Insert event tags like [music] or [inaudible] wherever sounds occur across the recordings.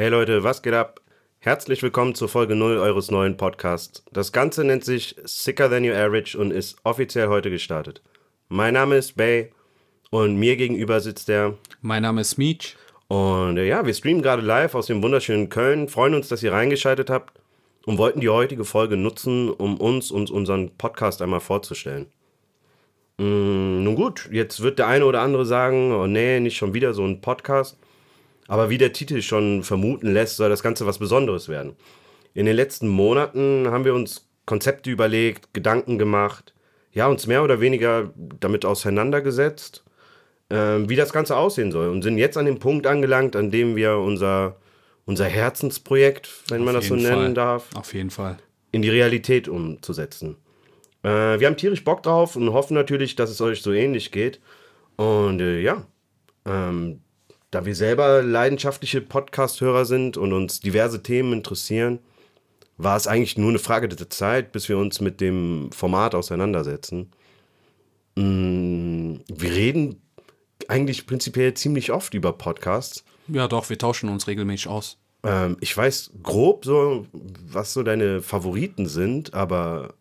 Hey Leute, was geht ab? Herzlich willkommen zur Folge 0 eures neuen Podcasts. Das Ganze nennt sich Sicker Than Your Average und ist offiziell heute gestartet. Mein Name ist Bay und mir gegenüber sitzt der. Mein Name ist Meech. Und äh, ja, wir streamen gerade live aus dem wunderschönen Köln, freuen uns, dass ihr reingeschaltet habt und wollten die heutige Folge nutzen, um uns und unseren Podcast einmal vorzustellen. Mm, nun gut, jetzt wird der eine oder andere sagen, oh nee, nicht schon wieder so ein Podcast. Aber wie der Titel schon vermuten lässt, soll das Ganze was Besonderes werden. In den letzten Monaten haben wir uns Konzepte überlegt, Gedanken gemacht, ja, uns mehr oder weniger damit auseinandergesetzt, äh, wie das Ganze aussehen soll und sind jetzt an dem Punkt angelangt, an dem wir unser, unser Herzensprojekt, wenn Auf man das so nennen Fall. darf, Auf jeden Fall. in die Realität umzusetzen. Äh, wir haben tierisch Bock drauf und hoffen natürlich, dass es euch so ähnlich geht. Und äh, ja, ähm, da wir selber leidenschaftliche Podcast-Hörer sind und uns diverse Themen interessieren, war es eigentlich nur eine Frage der Zeit, bis wir uns mit dem Format auseinandersetzen. Mm, wir reden eigentlich prinzipiell ziemlich oft über Podcasts. Ja, doch, wir tauschen uns regelmäßig aus. Ähm, ich weiß grob so, was so deine Favoriten sind, aber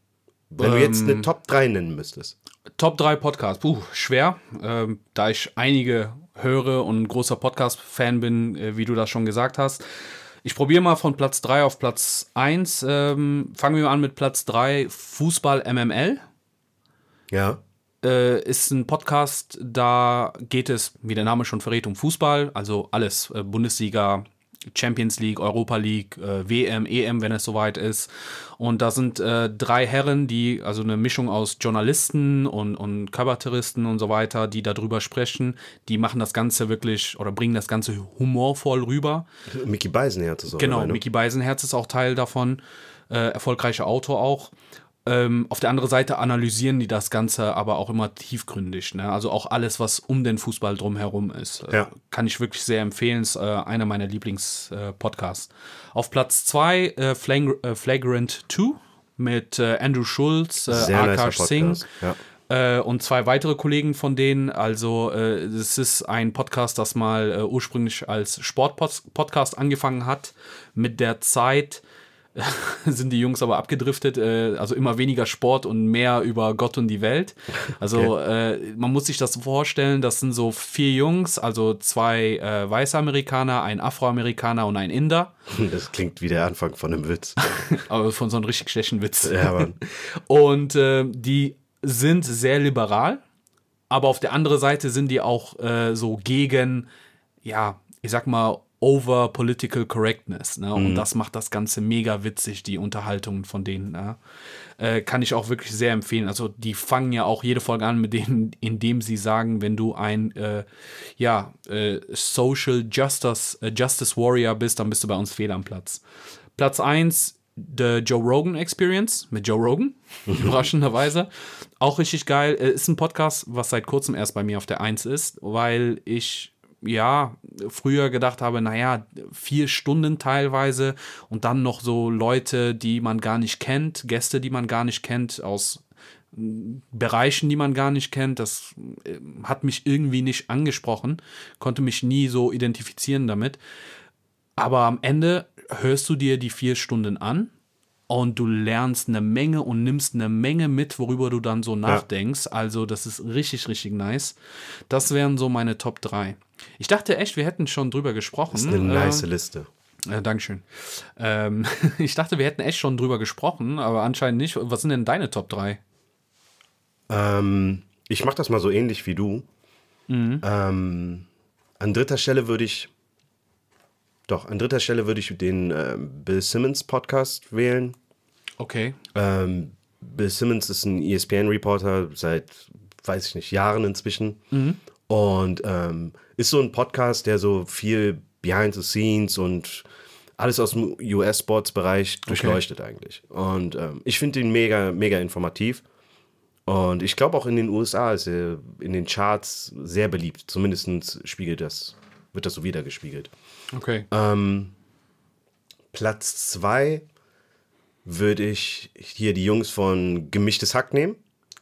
wenn du jetzt eine Top 3 nennen müsstest. Top 3 Podcasts. Puh, schwer. Ähm, da ich einige höre und ein großer Podcast-Fan bin, äh, wie du das schon gesagt hast. Ich probiere mal von Platz 3 auf Platz 1. Ähm, fangen wir mal an mit Platz 3. Fußball MML. Ja. Äh, ist ein Podcast, da geht es, wie der Name schon verrät, um Fußball, also alles, äh, Bundesliga, Champions League, Europa League, äh, WM, EM, wenn es soweit ist. Und da sind äh, drei Herren, die, also eine Mischung aus Journalisten und, und Kabarettisten und so weiter, die darüber sprechen. Die machen das Ganze wirklich oder bringen das Ganze humorvoll rüber. Mickey Beisenherz ist auch Genau, ne? Mickey Beisenherz ist auch Teil davon, äh, erfolgreicher Autor auch. Ähm, auf der anderen Seite analysieren die das Ganze aber auch immer tiefgründig. Ne? Also auch alles, was um den Fußball drumherum ist. Äh, Ja. Kann ich wirklich sehr empfehlen. Ist äh, einer meiner Lieblings-Podcasts. Auf Platz 2 äh, Flang äh, Flagrant 2 mit äh, Andrew Schulz, äh, Akash Singh. Ja. Äh, und zwei weitere Kollegen von denen. Also äh, es ist ein Podcast, das mal äh, ursprünglich als Sportpodcast angefangen hat. Mit der Zeit [laughs] sind die Jungs aber abgedriftet, äh, also immer weniger Sport und mehr über Gott und die Welt. Also äh, man muss sich das vorstellen, das sind so vier Jungs, also zwei äh, weiße Amerikaner, ein Afroamerikaner und ein Inder. [laughs] Das klingt wie der Anfang von einem Witz. [laughs] Aber von so einem richtig schlechten Witz. Ja, Mann. Und äh, die sind sehr liberal, aber auf der anderen Seite sind die auch äh, so gegen, ja, ich sag mal, over political correctness. Ne? Und das macht das Ganze mega witzig, die Unterhaltungen von denen. Ne? Äh, kann ich auch wirklich sehr empfehlen. Also die fangen ja auch jede Folge an mit denen, indem sie sagen, wenn du ein äh, ja, äh, Social Justice, äh, Justice Warrior bist, dann bist du bei uns fehl am Platz. Platz 1 The Joe Rogan Experience mit Joe Rogan, [laughs] überraschenderweise. Auch richtig geil. Äh, Ist ein Podcast, was seit kurzem erst bei mir auf der 1 ist, weil ich ja früher gedacht habe, naja, vier Stunden teilweise und dann noch so Leute, die man gar nicht kennt, Gäste, die man gar nicht kennt, aus Bereichen, die man gar nicht kennt. Das äh, hat mich irgendwie nicht angesprochen, konnte mich nie so identifizieren damit. Aber am Ende hörst du dir die vier Stunden an und du lernst eine Menge und nimmst eine Menge mit, worüber du dann so nachdenkst. Also, das ist richtig, richtig nice. Das wären so meine Top 3. Ich dachte echt, wir hätten schon drüber gesprochen. Das ist eine nice Liste. Äh, Dankeschön. Ähm, [laughs] ich dachte, wir hätten echt schon drüber gesprochen, aber anscheinend nicht. Was sind denn deine Top 3? Ähm, ich mache das mal so ähnlich wie du. Mhm. Ähm, an dritter Stelle würde ich. Doch, an dritter Stelle würde ich den ähm, Bill Simmons Podcast wählen. Okay. Ähm, Bill Simmons ist ein ESPN-Reporter seit, weiß ich nicht, Jahren inzwischen. Und ähm, ist so ein Podcast, der so viel Behind the Scenes und alles aus dem US-Sports-Bereich durchleuchtet eigentlich. Und ähm, ich finde ihn mega, mega informativ. Und ich glaube auch in den USA ist er in den Charts sehr beliebt. Zumindest spiegelt das, wird das so wiedergespiegelt. Okay. Ähm, Platz zwei würde ich hier die Jungs von Gemischtes Hack nehmen.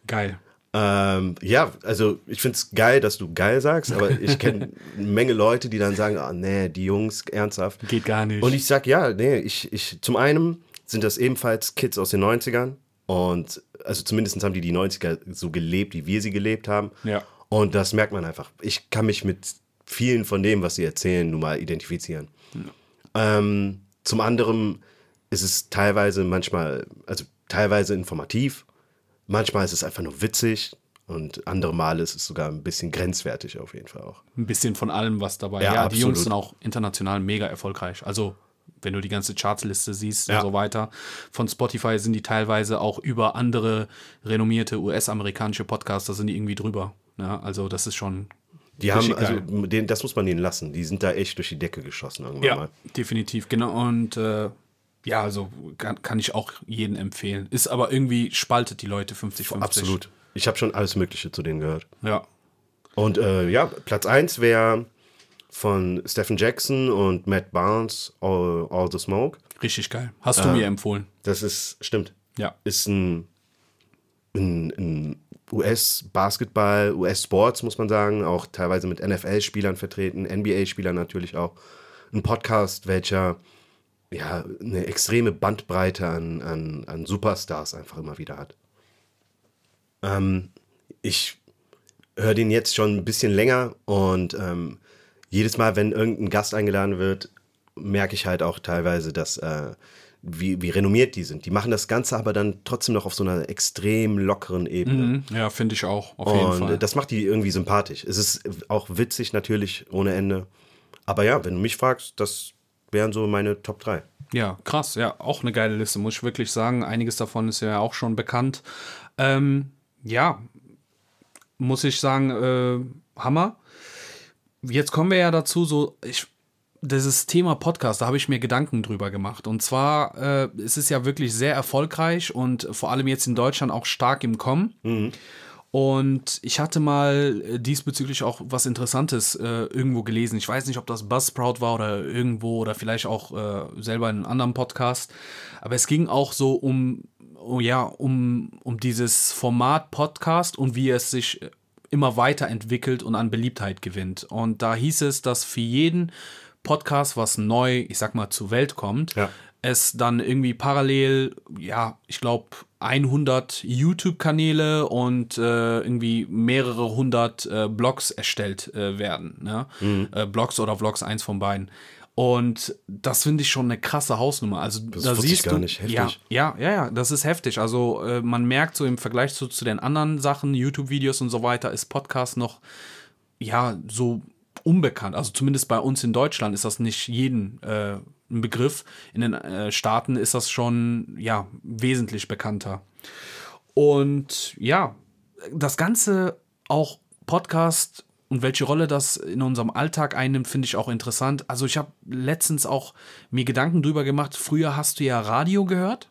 Geil. Ähm, ja, also ich finde es geil, dass du geil sagst, aber ich kenne [laughs] eine Menge Leute, die dann sagen, ah nee, die Jungs, ernsthaft. Geht gar nicht. Und ich sag, ja, nee, ich, ich, zum einen sind das ebenfalls Kids aus den 90ern und also zumindest haben die die 90er so gelebt, wie wir sie gelebt haben. Ja. Und das merkt man einfach. Ich kann mich mit vielen von dem, was sie erzählen, nun mal identifizieren. Ähm, zum anderen ist es teilweise manchmal, also teilweise informativ, manchmal ist es einfach nur witzig und andere Male ist es sogar ein bisschen grenzwertig auf jeden Fall auch. ein bisschen von allem, was dabei. Ja, Ja, die Jungs sind auch international mega erfolgreich. Also, wenn du die ganze Chartsliste siehst Ja. und so weiter. Von Spotify sind die teilweise auch über andere renommierte US-amerikanische Podcaster sind die irgendwie drüber. Ja, also, das ist schon. Die haben, also den, das muss man denen lassen. Die sind da echt durch die Decke geschossen irgendwann mal. definitiv, genau. Und äh, ja, also kann, kann ich auch jedem empfehlen. Ist aber irgendwie spaltet die Leute 50-50. Absolut. Ich habe schon alles Mögliche zu denen gehört. Ja. Und äh, ja, Platz 1 wäre von Stephen Jackson und Matt Barnes, All, All the Smoke. Richtig geil. Hast du mir empfohlen? Das ist, stimmt. Ja. Ist ein, ein, ein US-Basketball, US-Sports, muss man sagen, auch teilweise mit NFL-Spielern vertreten, NBA-Spielern natürlich auch. Ein Podcast, welcher ja eine extreme Bandbreite an, an, an Superstars einfach immer wieder hat. Ähm, ich höre den jetzt schon ein bisschen länger und ähm, jedes Mal, wenn irgendein Gast eingeladen wird, merke ich halt auch teilweise, dass äh, wie, wie renommiert die sind. Die machen das Ganze aber dann trotzdem noch auf so einer extrem lockeren Ebene. Mhm. Ja, finde ich auch. Auf jeden Und Fall. äh, das macht die irgendwie sympathisch. Es ist auch witzig natürlich ohne Ende. Aber ja, wenn du mich fragst, das wären so meine Top 3. Ja, krass. Ja, auch eine geile Liste, muss ich wirklich sagen. Einiges davon ist ja auch schon bekannt. Ähm, ja, muss ich sagen, äh, Hammer. Jetzt kommen wir ja dazu, so, ich, dieses Thema Podcast, da habe ich mir Gedanken drüber gemacht. Und zwar, äh, es ist ja wirklich sehr erfolgreich und vor allem jetzt in Deutschland auch stark im Kommen. Und ich hatte mal äh, diesbezüglich auch was Interessantes äh, irgendwo gelesen. Ich weiß nicht, ob das Buzzsprout war oder irgendwo oder vielleicht auch äh, selber in einem anderen Podcast. Aber es ging auch so um, oh ja, um, um dieses Format Podcast und wie es sich äh, immer weiterentwickelt und an Beliebtheit gewinnt. Und da hieß es, dass für jeden Podcast, was neu, ich sag mal, zur Welt kommt, Ja. Es dann irgendwie parallel, ja, ich glaube, 100 YouTube-Kanäle und äh, irgendwie mehrere hundert äh, Blogs erstellt äh, werden. Ne? Mhm. Äh, Blogs oder Vlogs, eins von beiden. Und das finde ich schon eine krasse Hausnummer. Also da wusste ich siehst gar du, nicht. Heftig. ja, ja, ja, ja, das ist heftig. Also äh, man merkt so im Vergleich zu, zu den anderen Sachen, YouTube-Videos und so weiter, ist Podcast noch ja so unbekannt. Also zumindest bei uns in Deutschland ist das nicht jeden äh, ein Begriff. In den äh, Staaten ist das schon ja wesentlich bekannter. Und ja, das Ganze auch Podcast und welche Rolle das in unserem Alltag einnimmt, finde ich auch interessant. Also ich habe letztens auch mir Gedanken drüber gemacht. Früher hast du ja Radio gehört.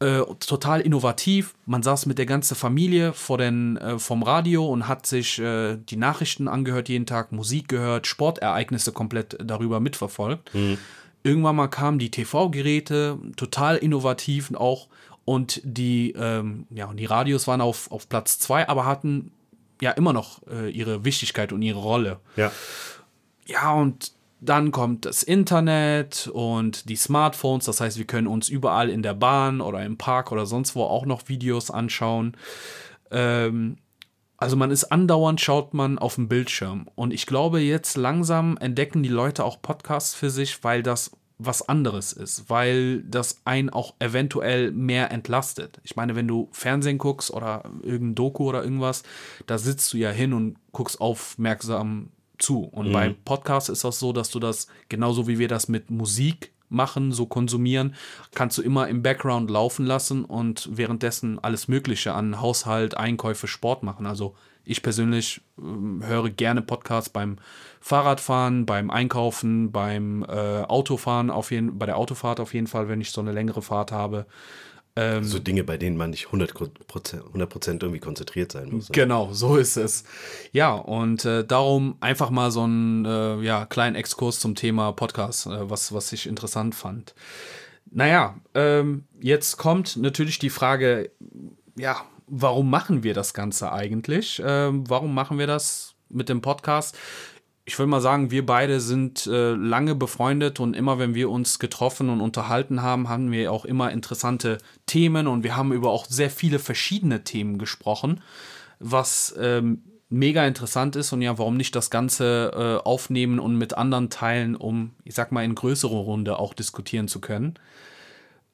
Äh, total innovativ. Man saß mit der ganzen Familie vor den, äh, vom Radio und hat sich äh, die Nachrichten angehört jeden Tag, Musik gehört, Sportereignisse komplett darüber mitverfolgt. Irgendwann mal kamen die TV-Geräte, total innovativ auch. Und die, ähm, ja, und die Radios waren auf, auf Platz zwei, aber hatten ja immer noch äh, ihre Wichtigkeit und ihre Rolle. Ja. Ja, und dann kommt das Internet und die Smartphones. Das heißt, wir können uns überall in der Bahn oder im Park oder sonst wo auch noch Videos anschauen. Ähm, also man ist andauernd, schaut man auf dem Bildschirm. Und ich glaube, jetzt langsam entdecken die Leute auch Podcasts für sich, weil das was anderes ist, weil das einen auch eventuell mehr entlastet. Ich meine, wenn du Fernsehen guckst oder irgendein Doku oder irgendwas, da sitzt du ja hin und guckst aufmerksam zu. Und Mhm. beim Podcast ist das so, dass du das genauso wie wir das mit Musik machen, so konsumieren, kannst du immer im Background laufen lassen und währenddessen alles Mögliche an Haushalt, Einkäufe, Sport machen. Also ich persönlich ähm, höre gerne Podcasts beim Fahrradfahren, beim Einkaufen, beim äh, Autofahren, auf jeden, bei der Autofahrt auf jeden Fall, wenn ich so eine längere Fahrt habe. So Dinge, bei denen man nicht 100%, 100 irgendwie konzentriert sein muss. Genau, so ist es. Ja, und äh, darum einfach mal so einen äh, ja, kleinen Exkurs zum Thema Podcast, äh, was, was ich interessant fand. Naja, ähm, jetzt kommt natürlich die Frage, ja, warum machen wir das Ganze eigentlich? Ähm, warum machen wir das mit dem Podcast? Ich will mal sagen, wir beide sind äh, lange befreundet und immer, wenn wir uns getroffen und unterhalten haben, haben wir auch immer interessante Themen und wir haben über auch sehr viele verschiedene Themen gesprochen, was ähm, mega interessant ist und ja, warum nicht das Ganze äh, aufnehmen und mit anderen teilen, um, ich sag mal, in größerer Runde auch diskutieren zu können.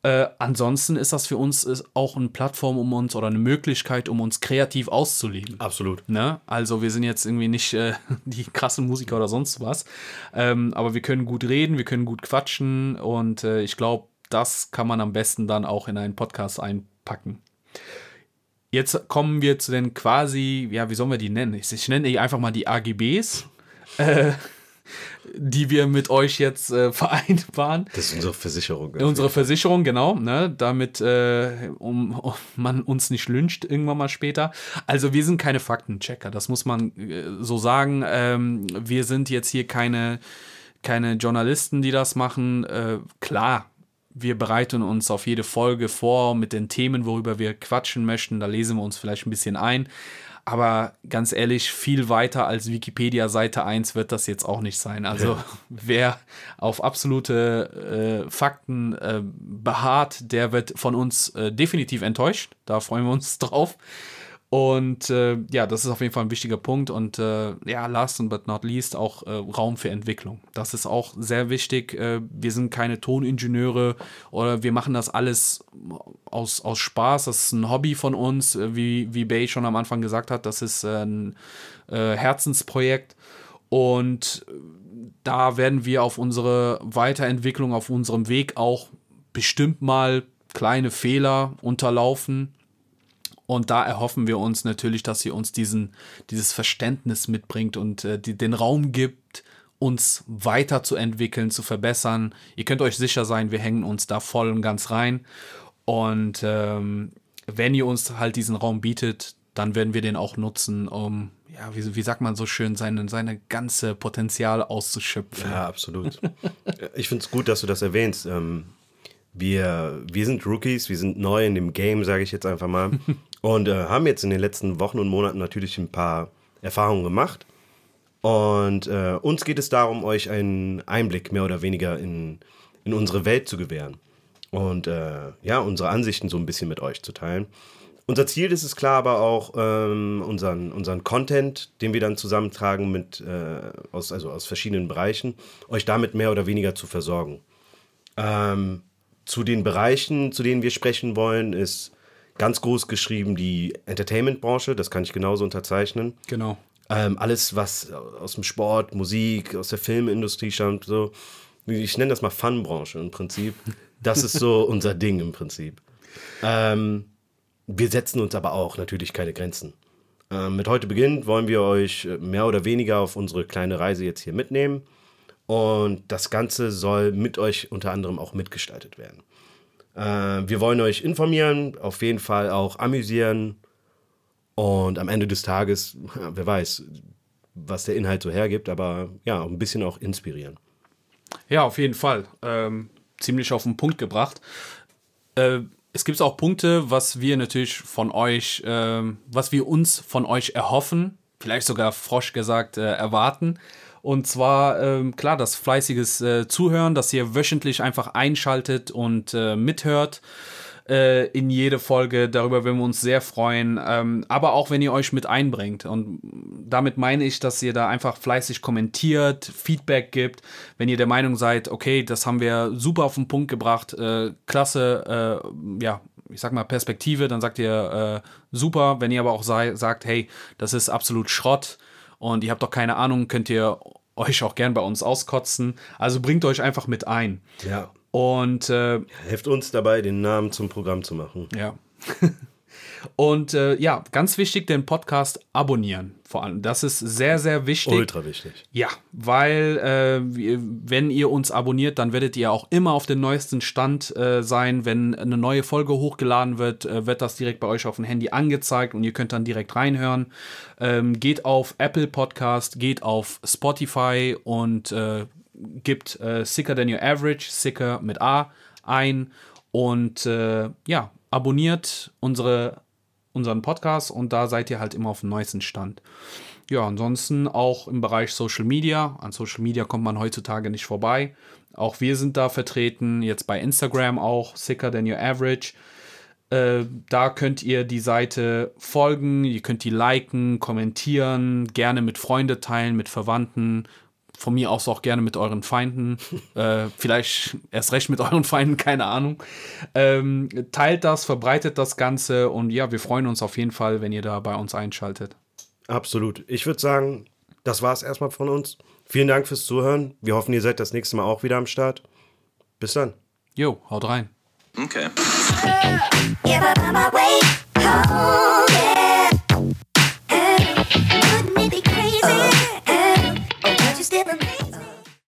Äh, ansonsten ist das für uns auch eine Plattform, um uns oder eine Möglichkeit, um uns kreativ auszuleben. Absolut. Ne? Also wir sind jetzt irgendwie nicht äh, [laughs] die krassen Musiker oder sonst was, ähm, aber wir können gut reden, wir können gut quatschen und äh, ich glaube, das kann man am besten dann auch in einen Podcast einpacken. Jetzt kommen wir zu den quasi, ja, wie sollen wir die nennen? Ich, ich nenne die einfach mal die AGBs, äh, die wir mit euch jetzt äh, [laughs] vereinbaren. Das ist unsere Versicherung. Unsere Versicherung, genau, ne, damit äh, um, um man uns nicht lyncht irgendwann mal später. Also wir sind keine Faktenchecker, das muss man äh, so sagen. Ähm, wir sind jetzt hier keine, keine Journalisten, die das machen. Äh, klar, wir bereiten uns auf jede Folge vor mit den Themen, worüber wir quatschen möchten. Da lesen wir uns vielleicht ein bisschen ein. Aber ganz ehrlich, viel weiter als Wikipedia Seite 1 wird das jetzt auch nicht sein. Also ja. [laughs] wer auf absolute äh, Fakten äh, beharrt, der wird von uns äh, definitiv enttäuscht. Da freuen wir uns [laughs] drauf. Und äh, ja, das ist auf jeden Fall ein wichtiger Punkt. Und äh, ja, last but not least auch äh, Raum für Entwicklung. Das ist auch sehr wichtig. Äh, wir sind keine Toningenieure oder wir machen das alles aus, aus Spaß. Das ist ein Hobby von uns. Äh, wie, wie Bay schon am Anfang gesagt hat, das ist ein äh, Herzensprojekt. Und da werden wir auf unsere Weiterentwicklung, auf unserem Weg auch bestimmt mal kleine Fehler unterlaufen und da erhoffen wir uns natürlich, dass ihr uns diesen, dieses Verständnis mitbringt und äh, die, den Raum gibt, uns weiterzuentwickeln, zu verbessern. Ihr könnt euch sicher sein, wir hängen uns da voll und ganz rein. Und ähm, wenn ihr uns halt diesen Raum bietet, dann werden wir den auch nutzen, um, ja, wie, wie sagt man so schön, seine, seine ganze Potenzial auszuschöpfen. Ja, absolut. ich finde es gut, dass du das erwähnst. Ähm, wir, wir sind Rookies, wir sind neu in dem Game, sage ich jetzt einfach mal. Und äh, haben jetzt in den letzten Wochen und Monaten natürlich ein paar Erfahrungen gemacht. Und äh, uns geht es darum, euch einen Einblick mehr oder weniger in, in unsere Welt zu gewähren. Und äh, ja, unsere Ansichten so ein bisschen mit euch zu teilen. Unser Ziel ist es klar, aber auch ähm, unseren, unseren Content, den wir dann zusammentragen mit, äh, aus, also aus verschiedenen Bereichen, euch damit mehr oder weniger zu versorgen. Ähm, zu den Bereichen, zu denen wir sprechen wollen, ist ganz groß geschrieben die Entertainment-Branche, das kann ich genauso unterzeichnen. Genau. Ähm, alles, was aus dem Sport, Musik, aus der Filmindustrie stammt, so. Ich nenne das mal Fun-Branche im Prinzip. Das ist so [laughs] unser Ding im Prinzip. Ähm, wir setzen uns aber auch natürlich keine Grenzen. Ähm, mit heute beginnt wollen wir euch mehr oder weniger auf unsere kleine Reise jetzt hier mitnehmen. Und das Ganze soll mit euch unter anderem auch mitgestaltet werden. Äh, wir wollen euch informieren, auf jeden Fall auch amüsieren und am Ende des Tages, wer weiß, was der Inhalt so hergibt, aber ja, ein bisschen auch inspirieren. Ja, auf jeden Fall. Ähm, ziemlich auf den Punkt gebracht. Äh, es gibt auch Punkte, was wir natürlich von euch, äh, was wir uns von euch erhoffen, vielleicht sogar frosch gesagt äh, erwarten. Und zwar, ähm, klar, das fleißiges äh, Zuhören, dass ihr wöchentlich einfach einschaltet und äh, mithört äh, in jede Folge. Darüber würden wir uns sehr freuen. Ähm, aber auch, wenn ihr euch mit einbringt. Und damit meine ich, dass ihr da einfach fleißig kommentiert, Feedback gibt. Wenn ihr der Meinung seid, okay, das haben wir super auf den Punkt gebracht, äh, klasse, äh, ja, ich sag mal, Perspektive, dann sagt ihr super. Wenn ihr aber auch sagt, hey, das ist absolut Schrott und ihr habt doch keine Ahnung, könnt ihr euch auch gern bei uns auskotzen. Also bringt euch einfach mit ein. Ja. Und äh, helft uns dabei, den Namen zum Programm zu machen. Ja. [laughs] Und äh, ja, ganz wichtig, den Podcast abonnieren. Vor allem, das ist sehr, sehr wichtig. Ultra wichtig. Ja, weil äh, wenn ihr uns abonniert, dann werdet ihr auch immer auf dem neuesten Stand äh, sein. Wenn eine neue Folge hochgeladen wird, äh, wird das direkt bei euch auf dem Handy angezeigt und ihr könnt dann direkt reinhören. Ähm, geht auf Apple Podcast, geht auf Spotify und äh, gibt äh, Sicker Than Your Average, Sicker mit A ein und ja, abonniert unsere unseren Podcast und da seid ihr halt immer auf dem neuesten Stand. Ja, ansonsten auch im Bereich Social Media. An Social Media kommt man heutzutage nicht vorbei. Auch wir sind da vertreten, jetzt bei Instagram auch, Sicker Than Your Average. Äh, da könnt ihr die Seite folgen, ihr könnt die liken, kommentieren, gerne mit Freunden teilen, mit Verwandten, von mir aus auch gerne mit euren Feinden, [laughs] äh, vielleicht erst recht mit euren Feinden, keine Ahnung. Ähm, teilt das, verbreitet das Ganze und ja, wir freuen uns auf jeden Fall, wenn ihr da bei uns einschaltet. Absolut. Ich würde sagen, das war es erstmal von uns. Vielen Dank fürs Zuhören. Wir hoffen, ihr seid das nächste Mal auch wieder am Start. Bis dann. Jo, haut rein. Okay.